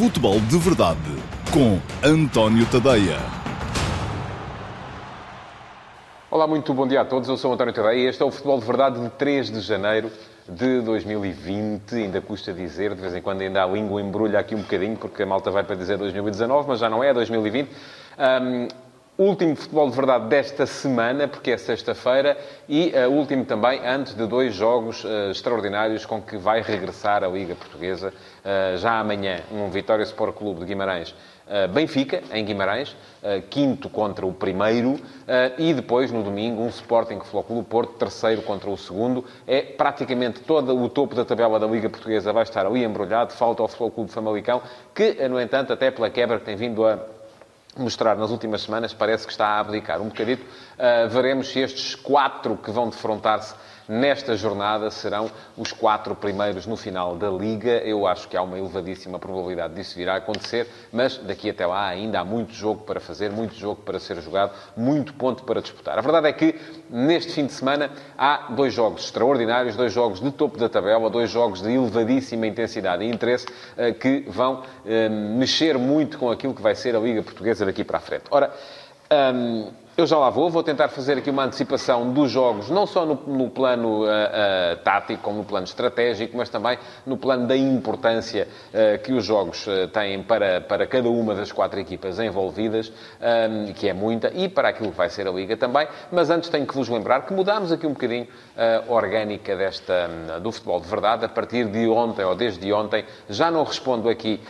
Futebol de Verdade com António Tadeia. Olá, muito bom dia a todos. Eu sou António Tadeia e este é o Futebol de Verdade de 3 de janeiro de 2020. Ainda custa dizer, de vez em quando ainda a língua embrulha aqui um bocadinho, porque a malta vai para dizer 2019, mas já não é 2020. Um, último futebol de verdade desta semana, porque é sexta-feira, e uh, último também antes de dois jogos uh, extraordinários com que vai regressar a Liga Portuguesa. Uh, já amanhã, um Vitória Sport Clube de Guimarães. Benfica, em Guimarães, quinto contra o primeiro, e depois, no domingo, um Sporting Clube Porto, terceiro contra o segundo. É praticamente todo o topo da tabela da Liga Portuguesa vai estar ali embrulhado. Falta o Futebol Clube Famalicão, que, no entanto, até pela quebra que tem vindo a mostrar nas últimas semanas, parece que está a abdicar um bocadito. Uh, veremos se estes quatro que vão defrontar-se nesta jornada serão os quatro primeiros no final da Liga. Eu acho que há uma elevadíssima probabilidade disso vir a acontecer, mas daqui até lá ainda há muito jogo para fazer, muito jogo para ser jogado, muito ponto para disputar. A verdade é que neste fim de semana há dois jogos extraordinários, dois jogos de topo da tabela, dois jogos de elevadíssima intensidade e interesse eh, que vão eh, mexer muito com aquilo que vai ser a Liga Portuguesa daqui para a frente. Ora, hum, eu já lá vou, vou tentar fazer aqui uma antecipação dos jogos, não só no, no plano uh, uh, tático, como no plano estratégico, mas também no plano da importância uh, que os jogos têm para, para cada uma das quatro equipas envolvidas, um, que é muita, e para aquilo que vai ser a Liga também. Mas antes tenho que vos lembrar que mudámos aqui um bocadinho a orgânica desta, do futebol de verdade. A partir de ontem, ou desde ontem, já não respondo aqui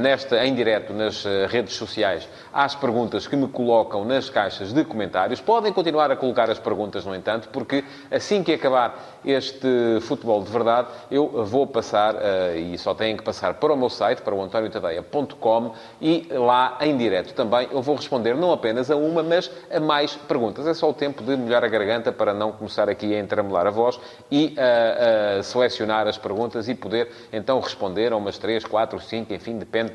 nesta, em direto nas redes sociais às perguntas que me colocam nas caixas de comentários. Podem continuar a colocar as perguntas, no entanto, porque assim que acabar este futebol de verdade, eu vou passar, uh, e só têm que passar para o meu site, para o antoniotadeia.com, e lá em direto também eu vou responder não apenas a uma, mas a mais perguntas. É só o tempo de molhar a garganta para não começar aqui a entramelar a voz e uh, uh, selecionar as perguntas e poder então responder a umas 3, 4, 5, enfim, depende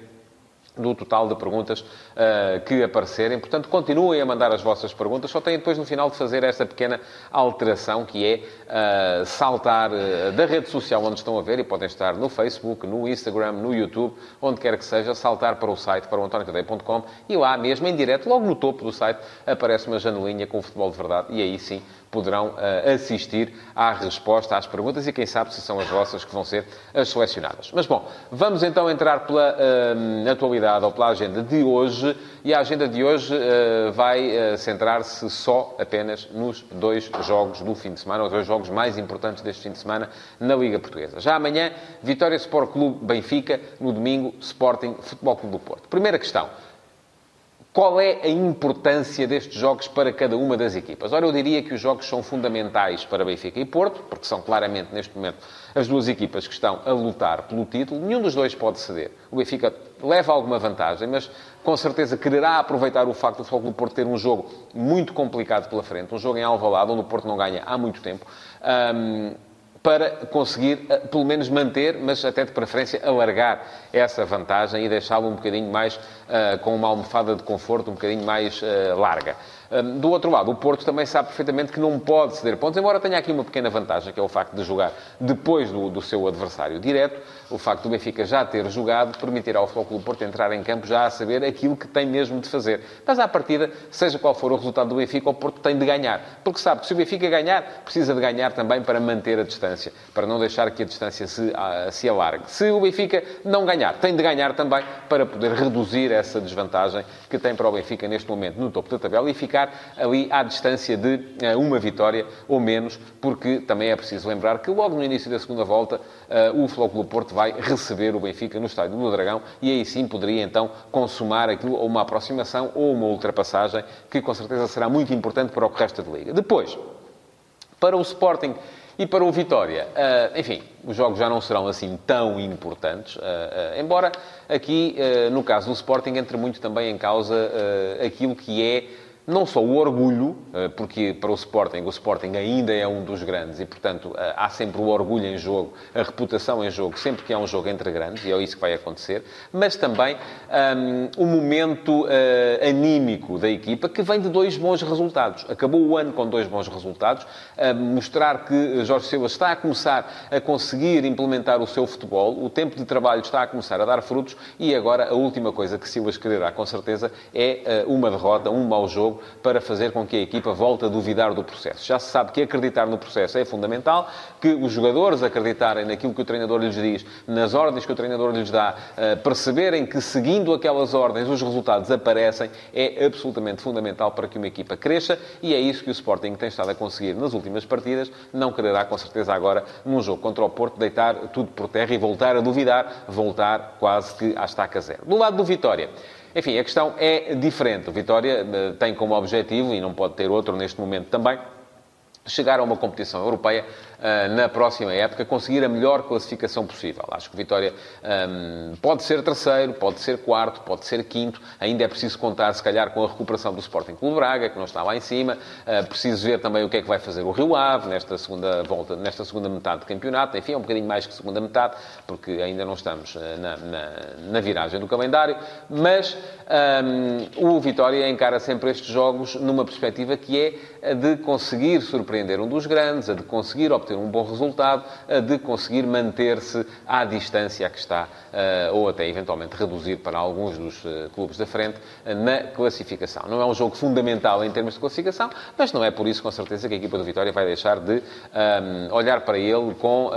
do total de perguntas uh, que aparecerem. Portanto, continuem a mandar as vossas perguntas. Só têm depois, no final, de fazer esta pequena alteração, que é uh, saltar uh, da rede social onde estão a ver, e podem estar no Facebook, no Instagram, no YouTube, onde quer que seja, saltar para o site, para o antoniotadeia.com, e lá mesmo, em direto, logo no topo do site, aparece uma janelinha com o futebol de verdade, e aí sim poderão uh, assistir à resposta às perguntas e quem sabe se são as vossas que vão ser as selecionadas. Mas bom, vamos então entrar pela uh, atualidade ou pela agenda de hoje e a agenda de hoje uh, vai centrar-se só apenas nos dois jogos do fim de semana, os dois jogos mais importantes deste fim de semana na Liga Portuguesa. Já amanhã, Vitória Sport Clube Benfica, no domingo, Sporting Futebol Clube do Porto. Primeira questão. Qual é a importância destes jogos para cada uma das equipas? Ora, eu diria que os jogos são fundamentais para Benfica e Porto, porque são claramente, neste momento, as duas equipas que estão a lutar pelo título. Nenhum dos dois pode ceder. O Benfica leva alguma vantagem, mas com certeza quererá aproveitar o facto do Futebol do Porto ter um jogo muito complicado pela frente, um jogo em Alvalade, onde o Porto não ganha há muito tempo. Um, para conseguir, eh, pelo menos, manter, mas até de preferência, alargar essa vantagem e deixá-lo um bocadinho mais uh, com uma almofada de conforto um bocadinho mais uh, larga. Do outro lado, o Porto também sabe perfeitamente que não pode ceder pontos, embora tenha aqui uma pequena vantagem, que é o facto de jogar depois do, do seu adversário direto. O facto do Benfica já ter jogado permitirá ao Futebol Porto entrar em campo já a saber aquilo que tem mesmo de fazer. Mas à partida, seja qual for o resultado do Benfica, o Porto tem de ganhar. Porque sabe que se o Benfica ganhar, precisa de ganhar também para manter a distância, para não deixar que a distância se, se alargue. Se o Benfica não ganhar, tem de ganhar também para poder reduzir essa desvantagem que tem para o Benfica neste momento no topo da tabela e ficar ficar ali à distância de eh, uma vitória ou menos, porque também é preciso lembrar que logo no início da segunda volta eh, o Flóculo Porto vai receber o Benfica no estádio do Dragão e aí sim poderia então consumar aquilo, ou uma aproximação ou uma ultrapassagem que com certeza será muito importante para o que resta de liga. Depois, para o Sporting e para o Vitória, uh, enfim, os jogos já não serão assim tão importantes, embora aqui, no caso do Sporting, entre muito também em causa aquilo que é não só o orgulho, eh, porque para o Sporting, o Sporting ainda é um dos grandes e, portanto, eh, há sempre o orgulho em jogo, a reputação em jogo, sempre que há um jogo entre grandes, e é isso que vai acontecer, mas também um, o momento uh, anímico da equipa, que vem de dois bons resultados. Acabou o ano com dois bons resultados, mostrar que Jorge Silva está a começar a conseguir implementar o seu futebol, o tempo de trabalho está a começar a dar frutos, e agora a última coisa que Silva quererá, com certeza, é uma derrota, um mau jogo, para fazer com que a equipa volte a duvidar do processo. Já se sabe que acreditar no processo é fundamental, que os jogadores acreditarem naquilo que o treinador lhes diz, nas ordens que o treinador lhes dá, eh, perceberem que seguindo aquelas ordens os resultados aparecem, é absolutamente fundamental para que uma equipa cresça e é isso que o Sporting tem estado a conseguir nas últimas partidas. Não quererá, com certeza, agora, num jogo contra o Porto, deitar tudo por terra e voltar a duvidar, voltar quase que à estaca zero. Do lado do Vitória, enfim, a questão é diferente. O Vitória eh, tem como objetivo, e não pode ter outro neste momento também, chegar a uma competição europeia na próxima época, conseguir a melhor classificação possível. Acho que o Vitória um, pode ser terceiro, pode ser quarto, pode ser quinto. Ainda é preciso contar, se calhar, com a recuperação do Sporting Clube Braga, que não está lá em cima. Uh, preciso ver também o que é que vai fazer o Rio Ave nesta segunda volta, nesta segunda metade do campeonato. Enfim, é um bocadinho mais que segunda metade, porque ainda não estamos uh, na, na, na, viragem do calendário. Mas um, o Vitória encara sempre estes jogos numa perspectiva que é a de conseguir surpreender um dos grandes, a de conseguir obter um bom resultado, de conseguir manter-se à distância que está, eh, ou até eventualmente reduzir para alguns dos eh, clubes da frente eh, na classificação. Não é um jogo fundamental em termos de classificação, mas não é por isso, com certeza, que a equipa do Vitória vai deixar de um, olhar para ele com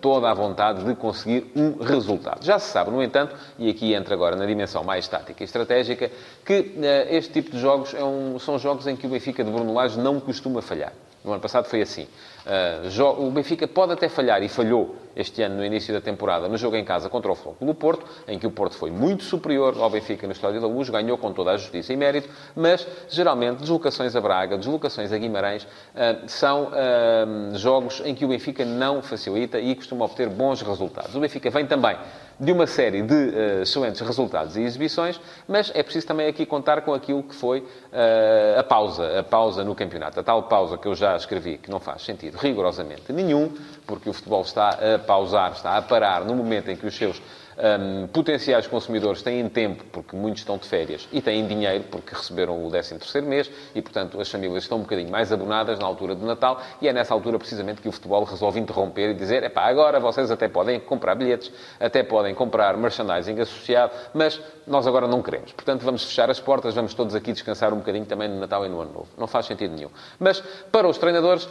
toda a vontade de conseguir um resultado. Já se sabe, no entanto, e aqui entra agora na dimensão mais tática e estratégica, que este tipo de jogos é um, são jogos em que o Benfica de Bruno Lage não costuma falhar. No ano passado foi assim. Uh, o Benfica pode até falhar, e falhou este ano no início da temporada, no jogo em casa contra o Futebol do Porto, em que o Porto foi muito superior ao Benfica no Estádio da Luz, ganhou com toda a justiça e mérito, mas geralmente deslocações a Braga, deslocações a Guimarães, uh, são uh, jogos em que o Benfica não facilita e costuma obter bons resultados. O Benfica vem também de uma série de uh, excelentes resultados e exibições, mas é preciso também aqui contar com aquilo que foi uh, a pausa, a pausa no campeonato. A tal pausa que eu já escrevi, que não faz sentido rigorosamente nenhum, porque o futebol está a pausar, está a parar no momento em que os seus um, potenciais consumidores têm tempo, porque muitos estão de férias, e têm dinheiro, porque receberam o 13º mês, e, portanto, as famílias estão um bocadinho mais abonadas na altura do Natal, e é nessa altura, precisamente, que o futebol resolve interromper e dizer, epá, agora vocês até podem comprar bilhetes, até podem comprar merchandising associado, mas nós agora não queremos. Portanto, vamos fechar as portas, vamos todos aqui descansar um bocadinho também no Natal e no Ano Novo. Não faz sentido nenhum. Mas, para os treinadores,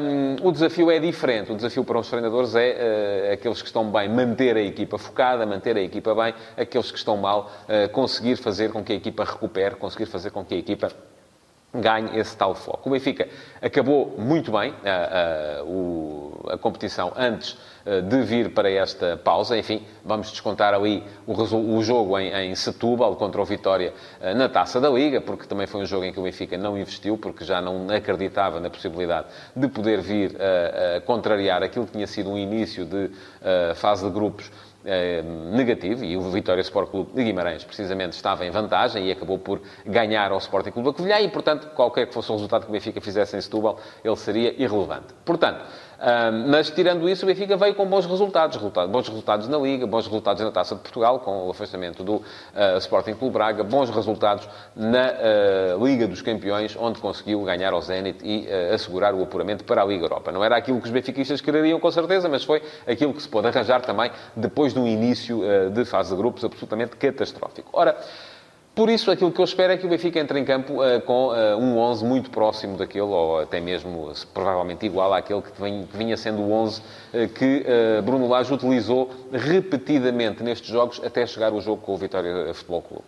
um, o desafio é diferente. O desafio para os treinadores é uh, aqueles que estão bem manter a equipa focada, manter a equipa bem, aqueles que estão mal, uh, conseguir fazer com que a equipa recupere, conseguir fazer com que a equipa ganhe esse tal foco. O Benfica acabou muito bem a, a, a competição antes eh, de vir para esta pausa. Enfim, vamos descontar ali o, o jogo em, em, Setúbal contra o Vitória eh, na Taça da Liga, porque também foi um jogo em que o Benfica não investiu, porque já não acreditava na possibilidade de poder vir a, a contrariar aquilo que tinha sido um início de fase de grupos eh, negativo e o Vitória Sport Clube de Guimarães precisamente estava em vantagem e acabou por ganhar ao Sporting Clube da Covilhã e, portanto, qualquer que fosse o resultado que o Benfica fizesse em Setúbal, ele seria irrelevante. Portanto, mas tirando isso, o Benfica veio com bons resultados, resultados, bons resultados na Liga, bons resultados na Taça de Portugal, com o afastamento do uh, Sporting Clube Braga, bons resultados na uh, Liga dos Campeões, onde conseguiu ganhar ao Zenit e uh, assegurar o apuramento para a Liga Europa. Não era aquilo que os benfiquistas quereriam, com certeza, mas foi aquilo que se pôde arranjar também depois de um início de fase de grupos absolutamente catastrófico. Ora, por isso, aquilo que eu espero é que o Benfica entre em campo uh, com uh, um 11 muito próximo daquele, ou até mesmo provavelmente igual àquele que, vem, que vinha sendo o 11 uh, que Bruno Lage utilizou repetidamente nestes jogos até chegar o jogo com o Vitória Futebol Clube.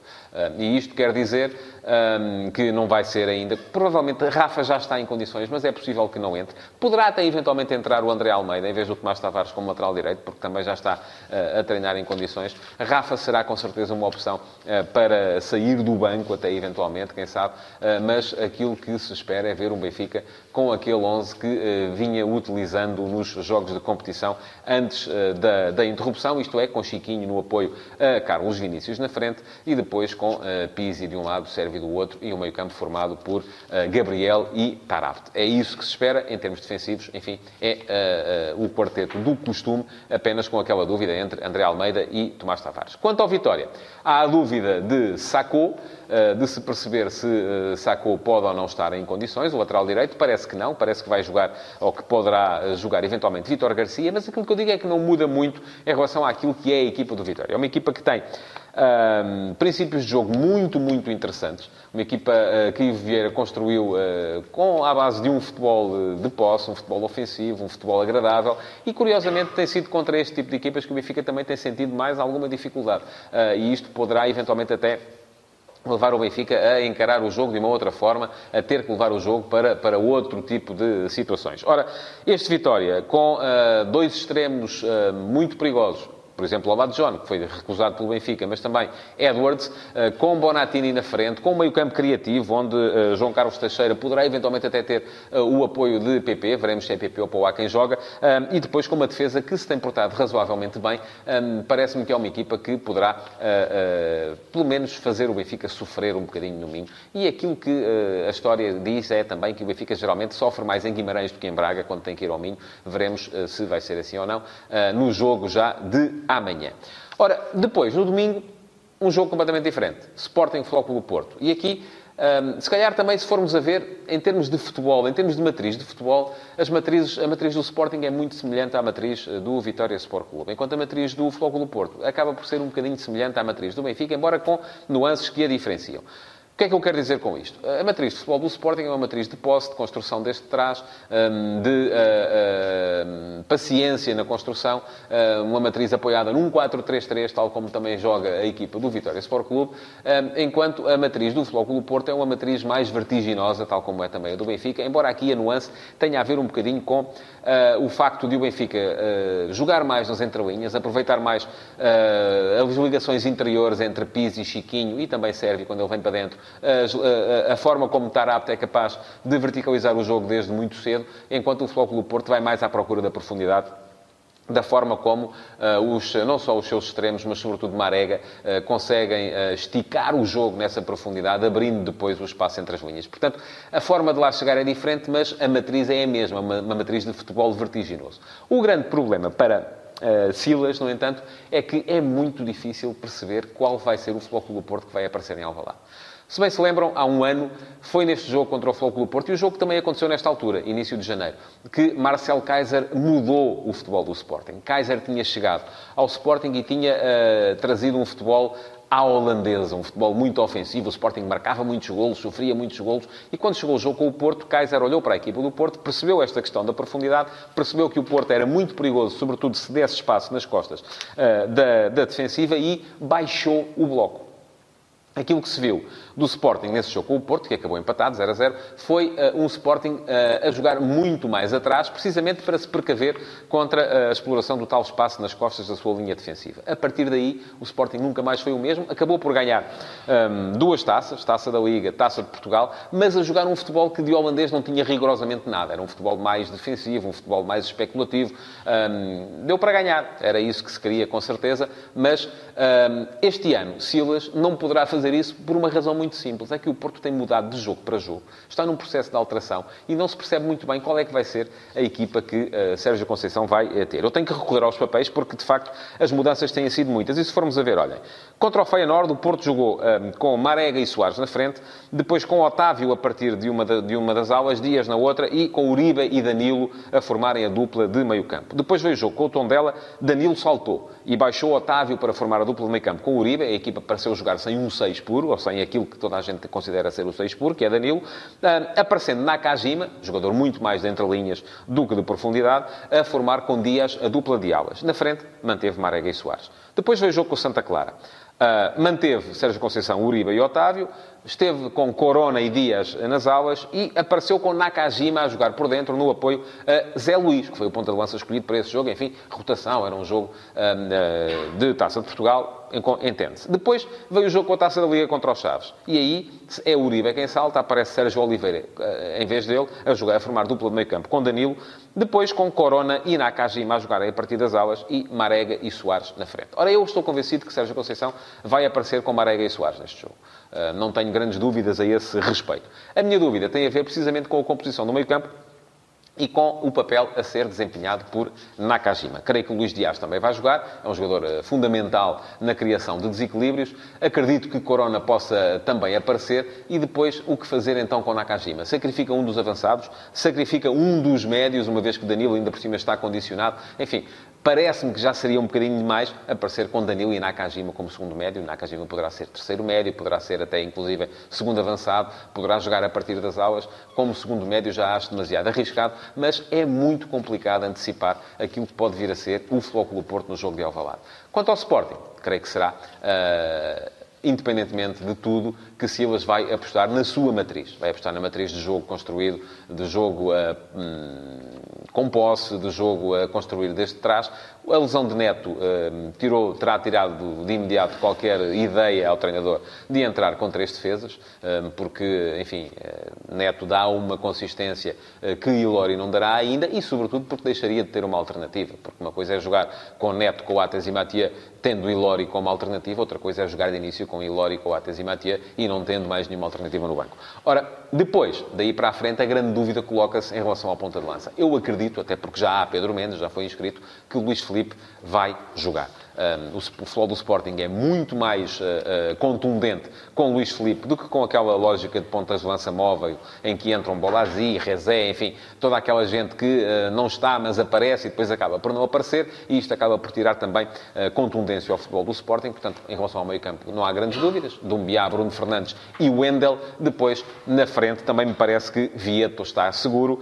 e isto quer dizer um, que não vai ser ainda. Provavelmente Rafa já está em condições, mas é possível que não entre. Poderá até eventualmente entrar o André Almeida em vez do Tomás Tavares como lateral direito, porque também já está a treinar em condições. Rafa será com certeza uma opção para sair do banco, até eventualmente, quem sabe, mas aquilo que se espera é ver um Benfica com aquele 11 que vinha utilizando nos jogos de competição antes da, da interrupção, isto é, com Chiquinho no apoio a Carlos Vinícius na frente e depois com Pizzi de um lado, Sérvio do outro e o meio-campo formado por Gabriel e Tarabt. É isso que se espera em termos defensivos, enfim, é o quarteto do costume, apenas com aquela dúvida entre André Almeida e Tomás Tavares. Quanto ao Vitória, há a dúvida de Sacou, eh, de se perceber se eh, Sacou pode ou não estar em condições. O lateral direito parece que não, parece que vai jogar, ou que poderá eh, jogar eventualmente Vitor Garcia, mas aquilo que eu digo é que não muda muito em relação àquilo que é a equipa do Vitória. É uma equipa que tem um, princípios de jogo muito, muito interessantes. Uma equipa uh, que Ivo Vieira construiu uh, com a base de um futebol de, de posse, um futebol ofensivo, um futebol agradável e, curiosamente, tem sido contra este tipo de equipas que o Benfica também tem sentido mais alguma dificuldade. Uh, e isto poderá, eventualmente, até levar o Benfica a encarar o jogo de uma outra forma, a ter que levar o jogo para, para outro tipo de situações. Ora, este Vitória, com uh, dois extremos uh, muito perigosos, por exemplo, o John, que foi recusado pelo Benfica, mas também Edwards, eh, com Bonatini na frente, com um meio-campo criativo, onde eh, João Carlos Teixeira poderá eventualmente até ter eh, o apoio de PP, veremos se é PP ou Pauá quem joga, e depois com uma defesa que se tem portado razoavelmente bem, parece-me que é uma equipa que poderá, pelo menos, fazer o Benfica sofrer um bocadinho no Minho. E aquilo que a história diz é também que o Benfica geralmente sofre mais em Guimarães do que em Braga, quando tem que ir ao Minho. Veremos se vai ser assim ou não, no jogo já de amanhã. Ora, depois, no domingo, um jogo completamente diferente. Sporting Flóculo Porto. E aqui, um, se calhar também, se formos a ver, em termos de futebol, em termos de matriz de futebol, as matrizes, a matriz do Sporting é muito semelhante à matriz eh, do Vitória Sport Clube. Enquanto a matriz do Flóculo Porto acaba por ser um bocadinho semelhante à matriz do Benfica, embora com nuances que a diferenciam. O que é que eu quero dizer com isto? A matriz de futebol do Sporting é uma matriz de posse, de construção desde trás, hum, de uh, uh, paciência na construção, uh, uma matriz apoiada num 4-3-3, tal como também joga a equipa do Vitória Sport Clube, hum, enquanto a matriz do Futebol Clube Porto é uma matriz mais vertiginosa, tal como é também a do Benfica, embora aqui a nuance tenha a ver um bocadinho com o facto de o Benfica jogar mais nas entrelinhas, aproveitar mais as ligações interiores entre Pizzi e Chiquinho e também Sérvio quando ele vem para dentro, a, a, forma como Tarapte é capaz de verticalizar o jogo desde muito cedo, enquanto o Clube Porto vai mais à procura da profundidade da forma como uh, os, não só os seus extremos, mas sobretudo Marega, uh, conseguem uh, esticar o jogo nessa profundidade, abrindo depois o espaço entre as linhas. Portanto, a forma de lá chegar é diferente, mas a matriz é a mesma, uma, uma matriz de futebol vertiginoso. O grande problema para Silas, no entanto, é que é muito difícil perceber qual vai ser o do Porto que vai aparecer em Alvalade. Se bem se lembram, há um ano foi neste jogo contra o Futebol Porto, e o jogo também aconteceu nesta altura, início de janeiro, que Marcel Kaiser mudou o futebol do Sporting. Kaiser tinha chegado ao Sporting e tinha uh, trazido um futebol à holandesa, um futebol muito ofensivo. O Sporting marcava muitos golos, sofria muitos golos. E quando chegou o jogo com o Porto, Kaiser olhou para a equipa do Porto, percebeu esta questão da profundidade, percebeu que o Porto era muito perigoso, sobretudo se desse espaço nas costas uh, da, da defensiva, e baixou o bloco. Aquilo que se viu do Sporting nesse jogo com o Porto, que acabou empatado, 0 a 0, foi uh, um Sporting uh, a jogar muito mais atrás, precisamente para se precaver contra eh, a exploração do tal espaço nas costas da sua linha defensiva. A partir daí, o Sporting nunca mais foi o mesmo, acabou por ganhar um, ehm, duas taças, Taça da Liga, Taça de Portugal, mas a jogar um futebol que de holandês não tinha rigorosamente nada. Era um futebol mais defensivo, um futebol mais especulativo. Um, ehm, deu para ganhar, era isso que se queria com certeza, mas um, ehm, este ano Silas não poderá fazer isso por uma razão muito muito simples. É que o Porto tem mudado de jogo para jogo. Está num processo de alteração e não se percebe muito bem qual é que vai ser a equipa que uh, Sérgio Conceição vai uh, ter. Eu tenho que recorrer aos papéis porque, de facto, as mudanças têm sido muitas. E se formos a ver, olhem, contra o Feyenoord, o Porto jogou um, com Marega e Soares na frente, depois com Otávio a partir de uma, de uma das aulas, Dias na outra, e com Uribe e Danilo a formarem a dupla de meio campo. Depois veio o jogo com o Tondela, Danilo saltou e baixou Otávio para formar a dupla de meio campo com Uribe. A equipa pareceu jogar sem um 6 puro, ou sem aquilo que toda a gente considera ser o 6 puro, que é Danilo, uh, aparecendo Nakajima, jogador muito mais de entrelinhas do que de profundidade, a formar com Dias a dupla de alas. Na frente, manteve Marega e Soares. Depois veio o jogo com o Santa Clara. Uh, manteve Sérgio Conceição, Uribe e Otávio. Esteve com Corona e Dias nas aulas e apareceu com Nakajima a jogar por dentro no apoio a Zé Luís, que foi o ponta de lança escolhido para esse jogo. Enfim, rotação, era um jogo uh, de Taça de Portugal, entende-se. Depois veio o jogo com a Taça da Liga contra os Chaves. E aí é Uribe quem salta, aparece Sérgio Oliveira, uh, em vez dele, a jogar, a formar dupla de meio campo com Danilo, depois com Corona e Nakajima a jogarem a partir das aulas e Marega e Soares na frente. Ora, eu estou convencido que Sérgio Conceição vai aparecer com Marega e Soares neste jogo. Uh, não tenho grandes dúvidas a esse respeito. A minha dúvida tem a ver precisamente com a composição do meio campo e com o papel a ser desempenhado por Nakajima. Creio que o Luís Dias também vai jogar, é um jogador eh, fundamental na criação de desequilíbrios. Acredito que Corona possa também aparecer e depois o que fazer então com Nakajima? Sacrifica um dos avançados, sacrifica um dos médios, uma vez que Danilo ainda por cima está condicionado. Enfim, Parece-me que já seria um bocadinho demais aparecer com Danilo e Nakajima como segundo médio. Nakajima poderá ser terceiro médio, poderá ser até, inclusive, segundo avançado, poderá jogar a partir das aulas. Como segundo médio já acho demasiado arriscado, mas é muito complicado antecipar aquilo que pode vir a ser o Flóculo Porto no jogo de Alvalade. Quanto ao Sporting, creio que será... Uh independentemente de tudo, que Silas vai apostar na sua matriz. Vai apostar na matriz de jogo construído, de jogo uh, com posse, de jogo a construir desde trás. A lesão de Neto uh, tirou, terá tirado de imediato qualquer ideia ao treinador de entrar com três defesas, porque, enfim, Neto dá uma consistência que Ilori não dará ainda e, sobretudo, porque deixaria de ter uma alternativa. Porque uma coisa é jogar com Neto, Coates e Matia, tendo Ilori como alternativa, outra coisa é jogar de início com Ilori, Coates e Matia e não tendo mais nenhuma alternativa no banco. Ora, depois, daí para a frente, a grande dúvida coloca-se em relação à ponta de lança. Eu acredito, até porque já há Pedro Mendes, já foi inscrito, que o Luís Felipe vai jogar. Um, o, futebol do Sporting é muito mais uh, uh, contundente com Luís Felipe do que com aquela lógica de pontas de lança móvel em que entram Bolazzi, Rezé, enfim, toda aquela gente que uh, não está, mas aparece e depois acaba por não aparecer e isto acaba por tirar também contundência ao futebol do Sporting. Portanto, em relação ao meio campo, não há grandes dúvidas. Dumbiá, Bruno Fernandes e Wendel. Depois, na frente, também me parece que Vieto está seguro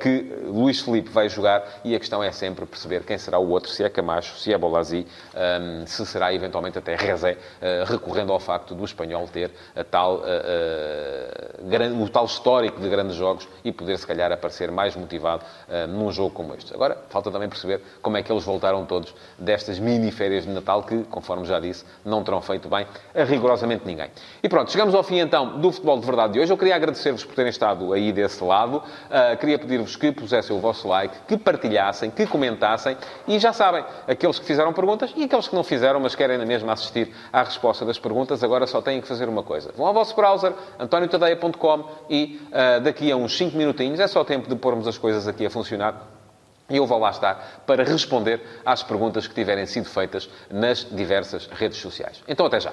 que Luís Felipe vai jogar e a questão é sempre perceber quem será o outro, se é Camacho, se é Bolazzi um, se será eventualmente até Rezé, uh, recorrendo ao facto do espanhol ter a tal, uh, o tal histórico de grandes jogos e poder, se calhar, aparecer mais motivado num jogo como este. Agora, falta também perceber como é que eles voltaram todos destas mini-férias de Natal que, conforme já disse, não terão feito bem a rigorosamente ninguém. E pronto, chegamos ao fim então do Futebol de Verdade de hoje. Eu queria agradecer-vos por terem estado aí desse lado. queria pedir-vos que pusessem o vosso like, que partilhassem, que comentassem e já sabem, aqueles que fizeram perguntas e aqueles que não fizeram, mas querem na mesma assistir à resposta das perguntas, agora só têm que fazer uma coisa. Vão ao vosso browser, antoniotadeia.com e uh, daqui a uns 5 minutinhos, é só tempo de pormos as coisas aqui a funcionar, e eu vou lá estar para responder às perguntas que tiverem sido feitas nas diversas redes sociais. Então, até já.